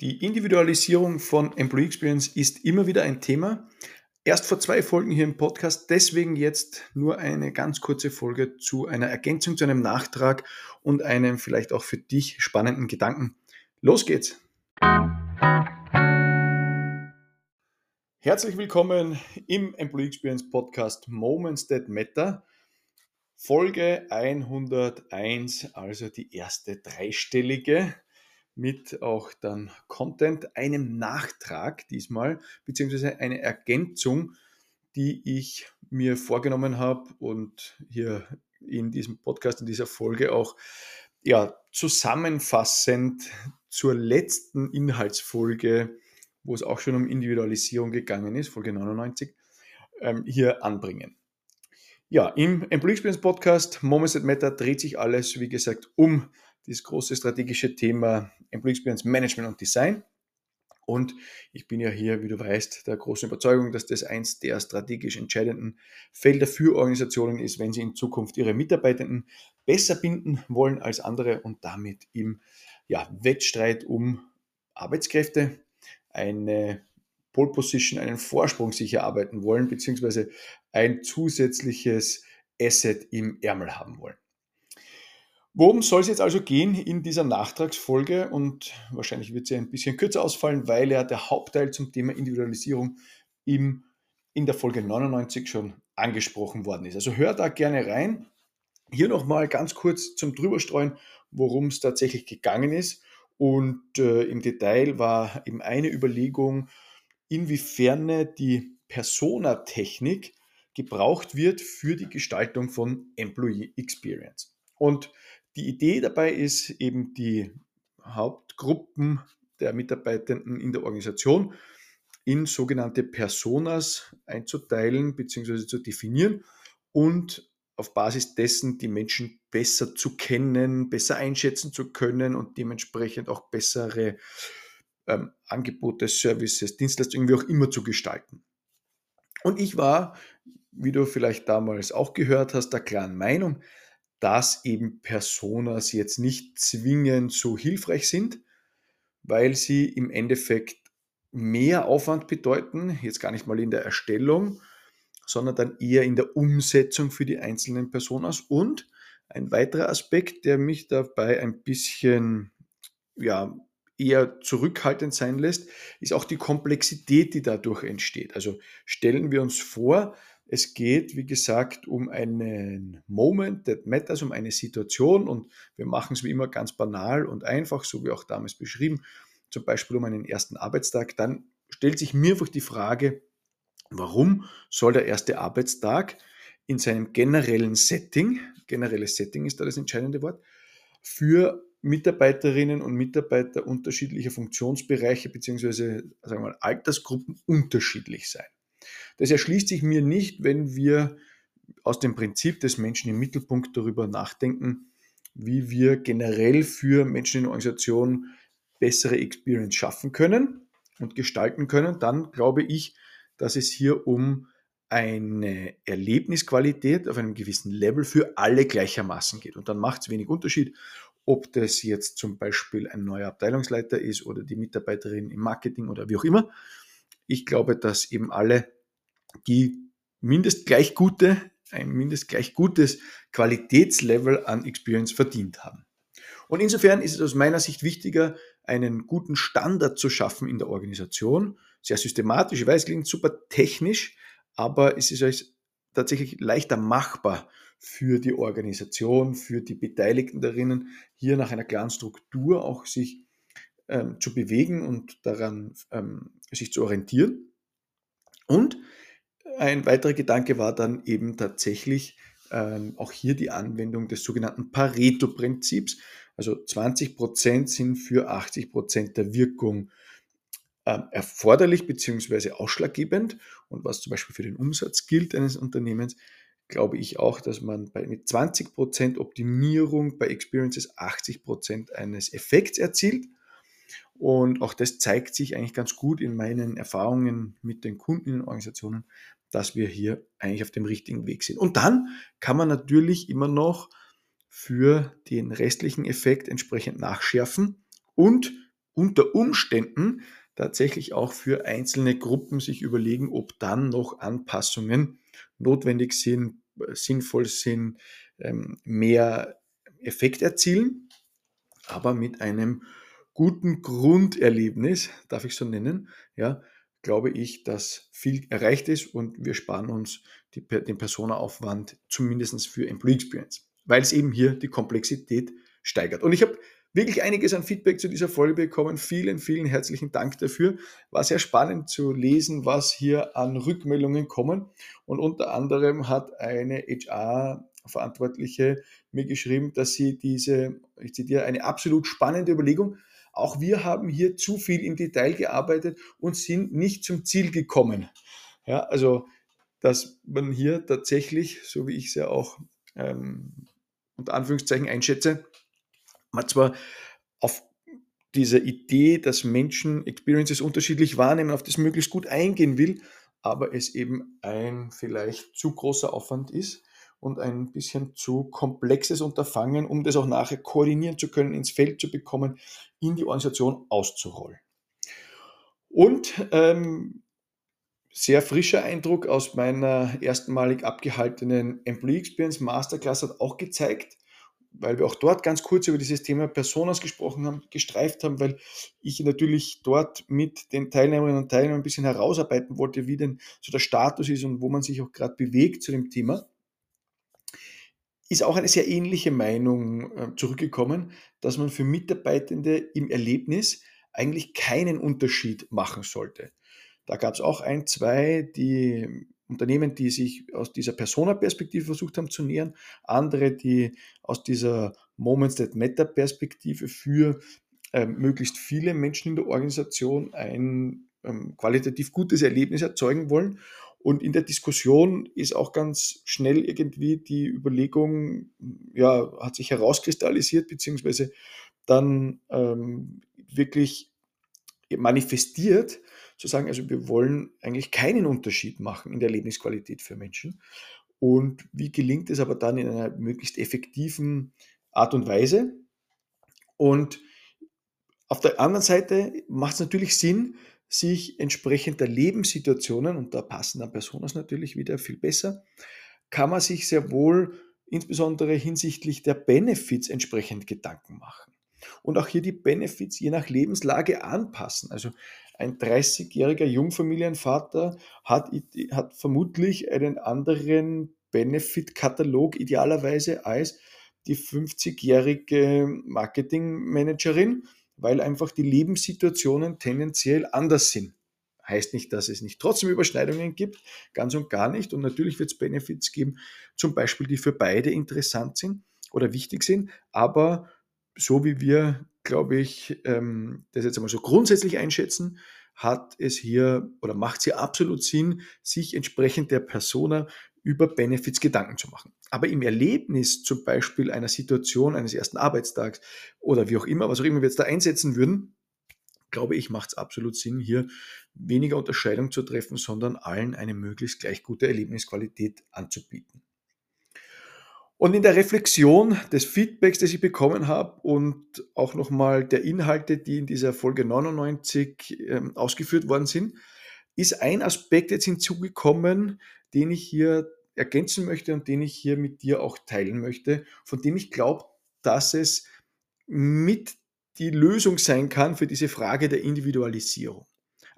Die Individualisierung von Employee Experience ist immer wieder ein Thema. Erst vor zwei Folgen hier im Podcast, deswegen jetzt nur eine ganz kurze Folge zu einer Ergänzung, zu einem Nachtrag und einem vielleicht auch für dich spannenden Gedanken. Los geht's! Herzlich willkommen im Employee Experience Podcast Moments That Matter. Folge 101, also die erste dreistellige mit auch dann Content, einem Nachtrag diesmal, beziehungsweise eine Ergänzung, die ich mir vorgenommen habe und hier in diesem Podcast, in dieser Folge auch ja, zusammenfassend zur letzten Inhaltsfolge, wo es auch schon um Individualisierung gegangen ist, Folge 99, ähm, hier anbringen. Ja, im Employee Experience Podcast Moments that Matter dreht sich alles, wie gesagt, um das große strategische Thema Employee Experience Management und Design. Und ich bin ja hier, wie du weißt, der großen Überzeugung, dass das eins der strategisch entscheidenden Felder für Organisationen ist, wenn sie in Zukunft ihre Mitarbeitenden besser binden wollen als andere und damit im ja, Wettstreit um Arbeitskräfte eine Pole Position, einen Vorsprung sich erarbeiten wollen, beziehungsweise ein zusätzliches Asset im Ärmel haben wollen. Worum soll es jetzt also gehen in dieser Nachtragsfolge? Und wahrscheinlich wird sie ein bisschen kürzer ausfallen, weil ja der Hauptteil zum Thema Individualisierung im, in der Folge 99 schon angesprochen worden ist. Also hör da gerne rein. Hier nochmal ganz kurz zum Drüberstreuen, worum es tatsächlich gegangen ist. Und äh, im Detail war eben eine Überlegung, inwiefern die Persona-Technik gebraucht wird für die Gestaltung von Employee Experience. Und die Idee dabei ist eben die Hauptgruppen der Mitarbeitenden in der Organisation in sogenannte Personas einzuteilen bzw. zu definieren und auf Basis dessen die Menschen besser zu kennen, besser einschätzen zu können und dementsprechend auch bessere ähm, Angebote, Services, Dienstleistungen, wie auch immer zu gestalten. Und ich war, wie du vielleicht damals auch gehört hast, der klaren Meinung, dass eben Personas jetzt nicht zwingend so hilfreich sind, weil sie im Endeffekt mehr Aufwand bedeuten, jetzt gar nicht mal in der Erstellung, sondern dann eher in der Umsetzung für die einzelnen Personas. Und ein weiterer Aspekt, der mich dabei ein bisschen ja, eher zurückhaltend sein lässt, ist auch die Komplexität, die dadurch entsteht. Also stellen wir uns vor, es geht, wie gesagt, um einen Moment that matters, um eine Situation und wir machen es wie immer ganz banal und einfach, so wie auch damals beschrieben, zum Beispiel um einen ersten Arbeitstag. Dann stellt sich mir einfach die Frage, warum soll der erste Arbeitstag in seinem generellen Setting, generelles Setting ist da das entscheidende Wort, für Mitarbeiterinnen und Mitarbeiter unterschiedlicher Funktionsbereiche bzw. Altersgruppen unterschiedlich sein. Das erschließt sich mir nicht, wenn wir aus dem Prinzip des Menschen im Mittelpunkt darüber nachdenken, wie wir generell für Menschen in Organisationen bessere Experience schaffen können und gestalten können, dann glaube ich, dass es hier um eine Erlebnisqualität auf einem gewissen Level für alle gleichermaßen geht. Und dann macht es wenig Unterschied, ob das jetzt zum Beispiel ein neuer Abteilungsleiter ist oder die Mitarbeiterin im Marketing oder wie auch immer. Ich glaube, dass eben alle die mindest gleich gute, ein mindest gleich gutes Qualitätslevel an Experience verdient haben. Und insofern ist es aus meiner Sicht wichtiger, einen guten Standard zu schaffen in der Organisation. Sehr systematisch, ich weiß, es klingt super technisch, aber es ist tatsächlich leichter machbar für die Organisation, für die Beteiligten darinnen, hier nach einer klaren Struktur auch sich ähm, zu bewegen und daran ähm, sich zu orientieren. Und ein weiterer Gedanke war dann eben tatsächlich ähm, auch hier die Anwendung des sogenannten Pareto-Prinzips. Also 20% sind für 80% der Wirkung ähm, erforderlich bzw. ausschlaggebend. Und was zum Beispiel für den Umsatz gilt eines Unternehmens, glaube ich auch, dass man bei, mit 20% Optimierung bei Experiences 80% eines Effekts erzielt. Und auch das zeigt sich eigentlich ganz gut in meinen Erfahrungen mit den Kunden in den Organisationen, dass wir hier eigentlich auf dem richtigen Weg sind. Und dann kann man natürlich immer noch für den restlichen Effekt entsprechend nachschärfen und unter Umständen tatsächlich auch für einzelne Gruppen sich überlegen, ob dann noch Anpassungen notwendig sind, sinnvoll sind, ähm, mehr Effekt erzielen, aber mit einem guten Grunderlebnis, darf ich so nennen, ja, glaube ich, dass viel erreicht ist und wir sparen uns die, den Personaaufwand zumindest für Employee Experience, weil es eben hier die Komplexität steigert. Und ich habe wirklich einiges an Feedback zu dieser Folge bekommen. Vielen, vielen herzlichen Dank dafür. War sehr spannend zu lesen, was hier an Rückmeldungen kommen. Und unter anderem hat eine HR-Verantwortliche mir geschrieben, dass sie diese, ich zitiere, eine absolut spannende Überlegung. Auch wir haben hier zu viel im Detail gearbeitet und sind nicht zum Ziel gekommen. Ja, also, dass man hier tatsächlich, so wie ich es ja auch ähm, unter Anführungszeichen einschätze, man zwar auf diese Idee, dass Menschen Experiences unterschiedlich wahrnehmen, auf das möglichst gut eingehen will, aber es eben ein vielleicht zu großer Aufwand ist und ein bisschen zu komplexes Unterfangen, um das auch nachher koordinieren zu können, ins Feld zu bekommen, in die Organisation auszurollen. Und ähm, sehr frischer Eindruck aus meiner erstmalig abgehaltenen Employee Experience Masterclass hat auch gezeigt, weil wir auch dort ganz kurz über dieses Thema Personas gesprochen haben, gestreift haben, weil ich natürlich dort mit den Teilnehmerinnen und Teilnehmern ein bisschen herausarbeiten wollte, wie denn so der Status ist und wo man sich auch gerade bewegt zu dem Thema, ist auch eine sehr ähnliche Meinung äh, zurückgekommen, dass man für Mitarbeitende im Erlebnis eigentlich keinen Unterschied machen sollte. Da gab es auch ein, zwei, die Unternehmen, die sich aus dieser Persona-Perspektive versucht haben zu nähern, andere, die aus dieser Moments that Matter-Perspektive für äh, möglichst viele Menschen in der Organisation ein ähm, qualitativ gutes Erlebnis erzeugen wollen. Und in der Diskussion ist auch ganz schnell irgendwie die Überlegung, ja, hat sich herauskristallisiert, beziehungsweise dann ähm, wirklich manifestiert, zu sagen, also wir wollen eigentlich keinen Unterschied machen in der Lebensqualität für Menschen. Und wie gelingt es aber dann in einer möglichst effektiven Art und Weise? Und auf der anderen Seite macht es natürlich Sinn, sich entsprechend der Lebenssituationen, und da passen dann Personas natürlich wieder viel besser, kann man sich sehr wohl insbesondere hinsichtlich der Benefits entsprechend Gedanken machen. Und auch hier die Benefits je nach Lebenslage anpassen. Also ein 30-jähriger Jungfamilienvater hat, hat vermutlich einen anderen Benefit-Katalog idealerweise als die 50-jährige Marketingmanagerin, weil einfach die Lebenssituationen tendenziell anders sind. Heißt nicht, dass es nicht trotzdem Überschneidungen gibt, ganz und gar nicht. Und natürlich wird es Benefits geben, zum Beispiel, die für beide interessant sind oder wichtig sind, aber so wie wir, glaube ich, ähm, das jetzt einmal so grundsätzlich einschätzen, hat es hier oder macht es hier absolut Sinn, sich entsprechend der Persona über Benefits Gedanken zu machen. Aber im Erlebnis zum Beispiel einer Situation eines ersten Arbeitstags oder wie auch immer, was auch immer wir jetzt da einsetzen würden, glaube ich, macht es absolut Sinn, hier weniger Unterscheidung zu treffen, sondern allen eine möglichst gleich gute Erlebnisqualität anzubieten. Und in der Reflexion des Feedbacks, das ich bekommen habe und auch nochmal der Inhalte, die in dieser Folge 99 ähm, ausgeführt worden sind, ist ein Aspekt jetzt hinzugekommen, den ich hier ergänzen möchte und den ich hier mit dir auch teilen möchte, von dem ich glaube, dass es mit die Lösung sein kann für diese Frage der Individualisierung.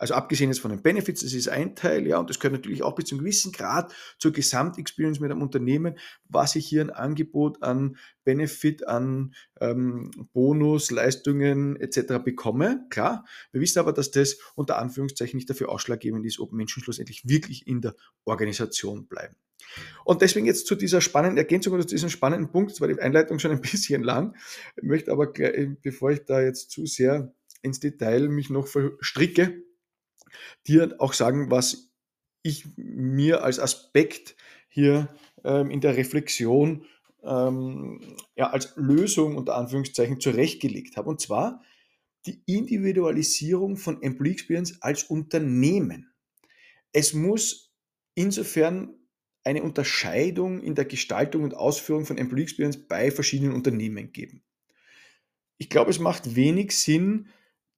Also abgesehen jetzt von den Benefits, das ist ein Teil, ja, und das gehört natürlich auch bis zu einem gewissen Grad zur Gesamtexperience mit einem Unternehmen, was ich hier ein Angebot an Benefit, an ähm, Bonus, Leistungen etc. bekomme. Klar, wir wissen aber, dass das unter Anführungszeichen nicht dafür ausschlaggebend ist, ob Menschen schlussendlich wirklich in der Organisation bleiben. Und deswegen jetzt zu dieser spannenden Ergänzung oder zu diesem spannenden Punkt, das die Einleitung schon ein bisschen lang, möchte aber, bevor ich da jetzt zu sehr ins Detail mich noch verstricke, dir auch sagen, was ich mir als Aspekt hier ähm, in der Reflexion ähm, ja, als Lösung unter Anführungszeichen zurechtgelegt habe. Und zwar die Individualisierung von Employee Experience als Unternehmen. Es muss insofern eine Unterscheidung in der Gestaltung und Ausführung von Employee Experience bei verschiedenen Unternehmen geben. Ich glaube, es macht wenig Sinn,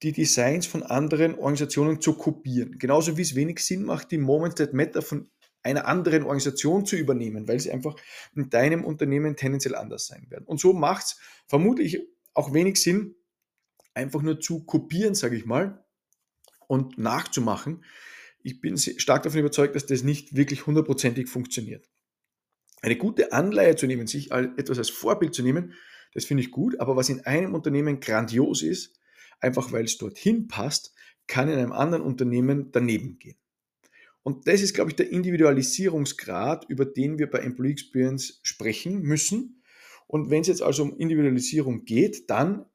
die Designs von anderen Organisationen zu kopieren. Genauso wie es wenig Sinn macht, die Moments that Matter von einer anderen Organisation zu übernehmen, weil sie einfach in deinem Unternehmen tendenziell anders sein werden. Und so macht es vermutlich auch wenig Sinn, einfach nur zu kopieren, sage ich mal, und nachzumachen. Ich bin stark davon überzeugt, dass das nicht wirklich hundertprozentig funktioniert. Eine gute Anleihe zu nehmen, sich etwas als Vorbild zu nehmen, das finde ich gut, aber was in einem Unternehmen grandios ist, einfach weil es dorthin passt, kann in einem anderen Unternehmen daneben gehen. Und das ist, glaube ich, der Individualisierungsgrad, über den wir bei Employee Experience sprechen müssen. Und wenn es jetzt also um Individualisierung geht, dann,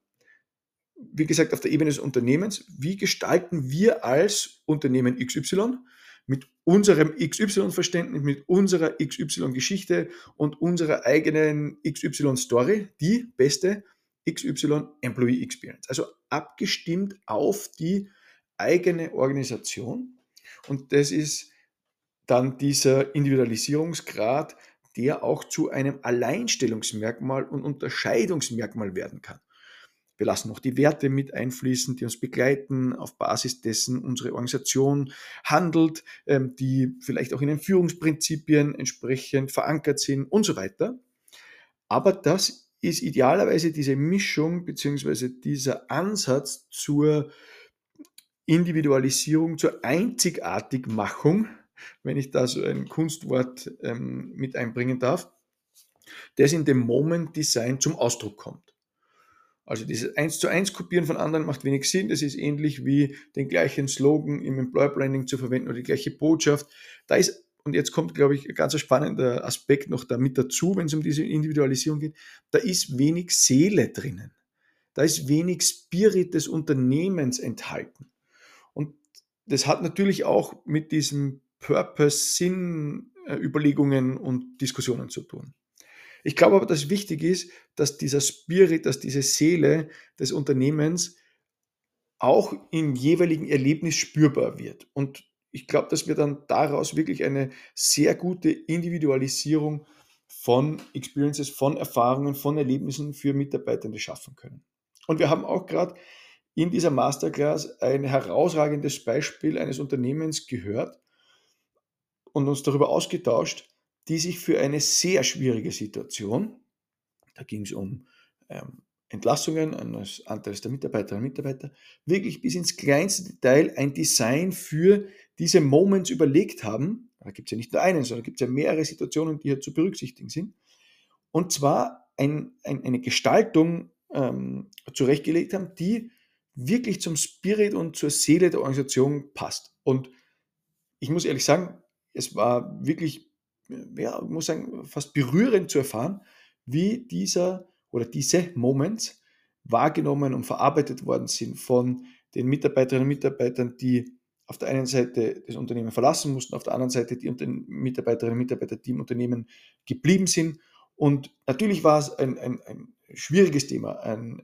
wie gesagt, auf der Ebene des Unternehmens, wie gestalten wir als Unternehmen XY mit unserem XY-Verständnis, mit unserer XY-Geschichte und unserer eigenen XY-Story die beste XY-Employee Experience. Also abgestimmt auf die eigene Organisation und das ist dann dieser Individualisierungsgrad, der auch zu einem Alleinstellungsmerkmal und Unterscheidungsmerkmal werden kann. Wir lassen noch die Werte mit einfließen, die uns begleiten, auf Basis dessen unsere Organisation handelt, ähm, die vielleicht auch in den Führungsprinzipien entsprechend verankert sind und so weiter. Aber das ist idealerweise diese Mischung bzw. dieser Ansatz zur Individualisierung zur Einzigartigmachung, wenn ich da so ein Kunstwort ähm, mit einbringen darf, das in dem Moment Design zum Ausdruck kommt. Also dieses eins zu eins Kopieren von anderen macht wenig Sinn. Das ist ähnlich wie den gleichen Slogan im Employer Branding zu verwenden oder die gleiche Botschaft. Da ist, und jetzt kommt, glaube ich, ein ganz spannender Aspekt noch da mit dazu, wenn es um diese Individualisierung geht, da ist wenig Seele drinnen. Da ist wenig Spirit des Unternehmens enthalten das hat natürlich auch mit diesem Purpose-Sinn-Überlegungen und Diskussionen zu tun. Ich glaube aber, dass wichtig ist, dass dieser Spirit, dass diese Seele des Unternehmens auch im jeweiligen Erlebnis spürbar wird. Und ich glaube, dass wir dann daraus wirklich eine sehr gute Individualisierung von Experiences, von Erfahrungen, von Erlebnissen für Mitarbeitende schaffen können. Und wir haben auch gerade in dieser Masterclass ein herausragendes Beispiel eines Unternehmens gehört und uns darüber ausgetauscht, die sich für eine sehr schwierige Situation, da ging es um ähm, Entlassungen eines Anteils der Mitarbeiterinnen und Mitarbeiter, wirklich bis ins kleinste Detail ein Design für diese Moments überlegt haben. Da gibt es ja nicht nur einen, sondern gibt es ja mehrere Situationen, die hier zu berücksichtigen sind. Und zwar ein, ein, eine Gestaltung ähm, zurechtgelegt haben, die wirklich zum Spirit und zur Seele der Organisation passt. Und ich muss ehrlich sagen, es war wirklich, ja, ich muss sagen, fast berührend zu erfahren, wie dieser oder diese Moments wahrgenommen und verarbeitet worden sind von den Mitarbeiterinnen und Mitarbeitern, die auf der einen Seite das Unternehmen verlassen mussten, auf der anderen Seite die Mitarbeiterinnen und Mitarbeiter, die im Unternehmen geblieben sind. Und natürlich war es ein, ein, ein schwieriges Thema, eine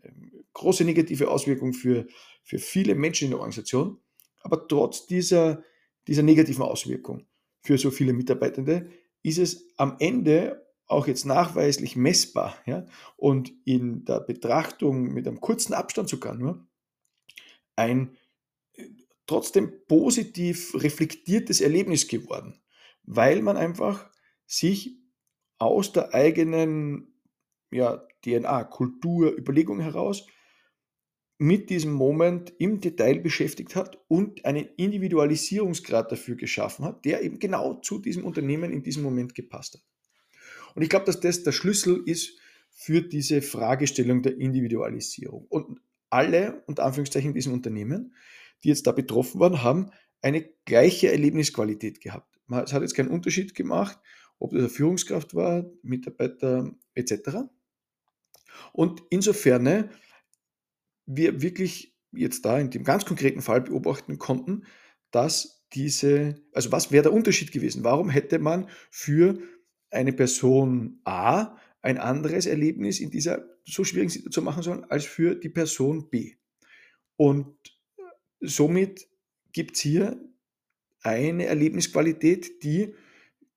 große negative Auswirkung für, für viele Menschen in der Organisation. Aber trotz dieser, dieser negativen Auswirkung für so viele Mitarbeitende ist es am Ende auch jetzt nachweislich messbar ja, und in der Betrachtung mit einem kurzen Abstand sogar nur ein trotzdem positiv reflektiertes Erlebnis geworden, weil man einfach sich aus der eigenen ja, DNA, Kultur, Überlegung heraus mit diesem Moment im Detail beschäftigt hat und einen Individualisierungsgrad dafür geschaffen hat, der eben genau zu diesem Unternehmen in diesem Moment gepasst hat. Und ich glaube, dass das der Schlüssel ist für diese Fragestellung der Individualisierung. Und alle, unter Anführungszeichen, in diesem Unternehmen, die jetzt da betroffen waren, haben eine gleiche Erlebnisqualität gehabt. Es hat jetzt keinen Unterschied gemacht, ob das eine Führungskraft war, Mitarbeiter etc. Und insofern wir wirklich jetzt da in dem ganz konkreten Fall beobachten konnten, dass diese, also was wäre der Unterschied gewesen? Warum hätte man für eine Person A ein anderes Erlebnis in dieser so schwierigen Situation machen sollen als für die Person B? Und somit gibt es hier eine Erlebnisqualität, die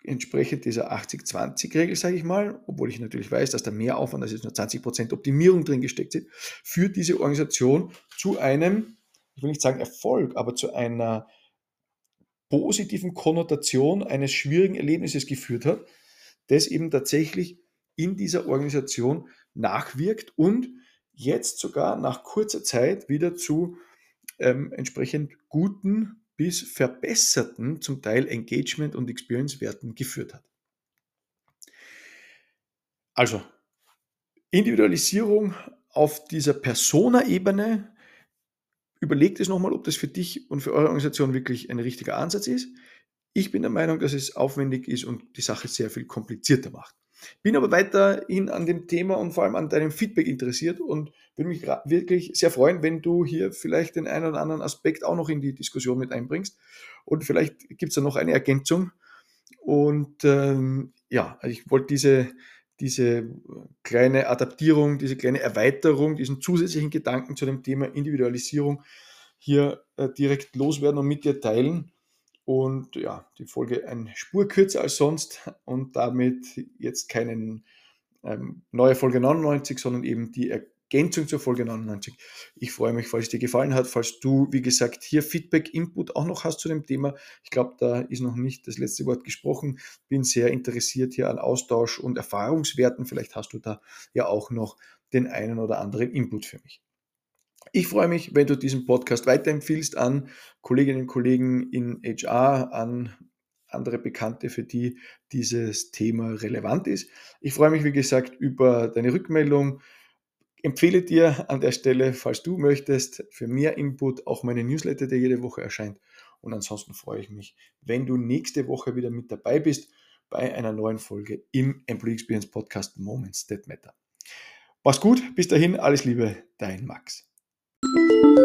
entsprechend dieser 80-20-Regel, sage ich mal, obwohl ich natürlich weiß, dass da mehr Aufwand als jetzt nur 20% Optimierung drin gesteckt sind, für diese Organisation zu einem ich will nicht sagen Erfolg, aber zu einer positiven Konnotation eines schwierigen Erlebnisses geführt hat, das eben tatsächlich in dieser Organisation nachwirkt und jetzt sogar nach kurzer Zeit wieder zu ähm, entsprechend guten bis verbesserten, zum Teil Engagement- und Experience-Werten geführt hat. Also, Individualisierung auf dieser Persona-Ebene. Überlegt es nochmal, ob das für dich und für eure Organisation wirklich ein richtiger Ansatz ist. Ich bin der Meinung, dass es aufwendig ist und die Sache sehr viel komplizierter macht. Bin aber weiterhin an dem Thema und vor allem an deinem Feedback interessiert und würde mich wirklich sehr freuen, wenn du hier vielleicht den einen oder anderen Aspekt auch noch in die Diskussion mit einbringst. Und vielleicht gibt es da noch eine Ergänzung. Und ähm, ja, also ich wollte diese, diese kleine Adaptierung, diese kleine Erweiterung, diesen zusätzlichen Gedanken zu dem Thema Individualisierung hier äh, direkt loswerden und mit dir teilen. Und ja, die Folge ein Spur kürzer als sonst und damit jetzt keine ähm, neue Folge 99, sondern eben die Ergänzung zur Folge 99. Ich freue mich, falls dir gefallen hat, falls du, wie gesagt, hier Feedback, Input auch noch hast zu dem Thema. Ich glaube, da ist noch nicht das letzte Wort gesprochen. Bin sehr interessiert hier an Austausch und Erfahrungswerten. Vielleicht hast du da ja auch noch den einen oder anderen Input für mich. Ich freue mich, wenn du diesen Podcast weiterempfiehlst an Kolleginnen und Kollegen in HR, an andere Bekannte, für die dieses Thema relevant ist. Ich freue mich, wie gesagt, über deine Rückmeldung. Empfehle dir an der Stelle, falls du möchtest, für mehr Input auch meine Newsletter, der jede Woche erscheint. Und ansonsten freue ich mich, wenn du nächste Woche wieder mit dabei bist bei einer neuen Folge im Employee Experience Podcast Moments That Matter. Mach's gut, bis dahin, alles Liebe, dein Max. Thank you.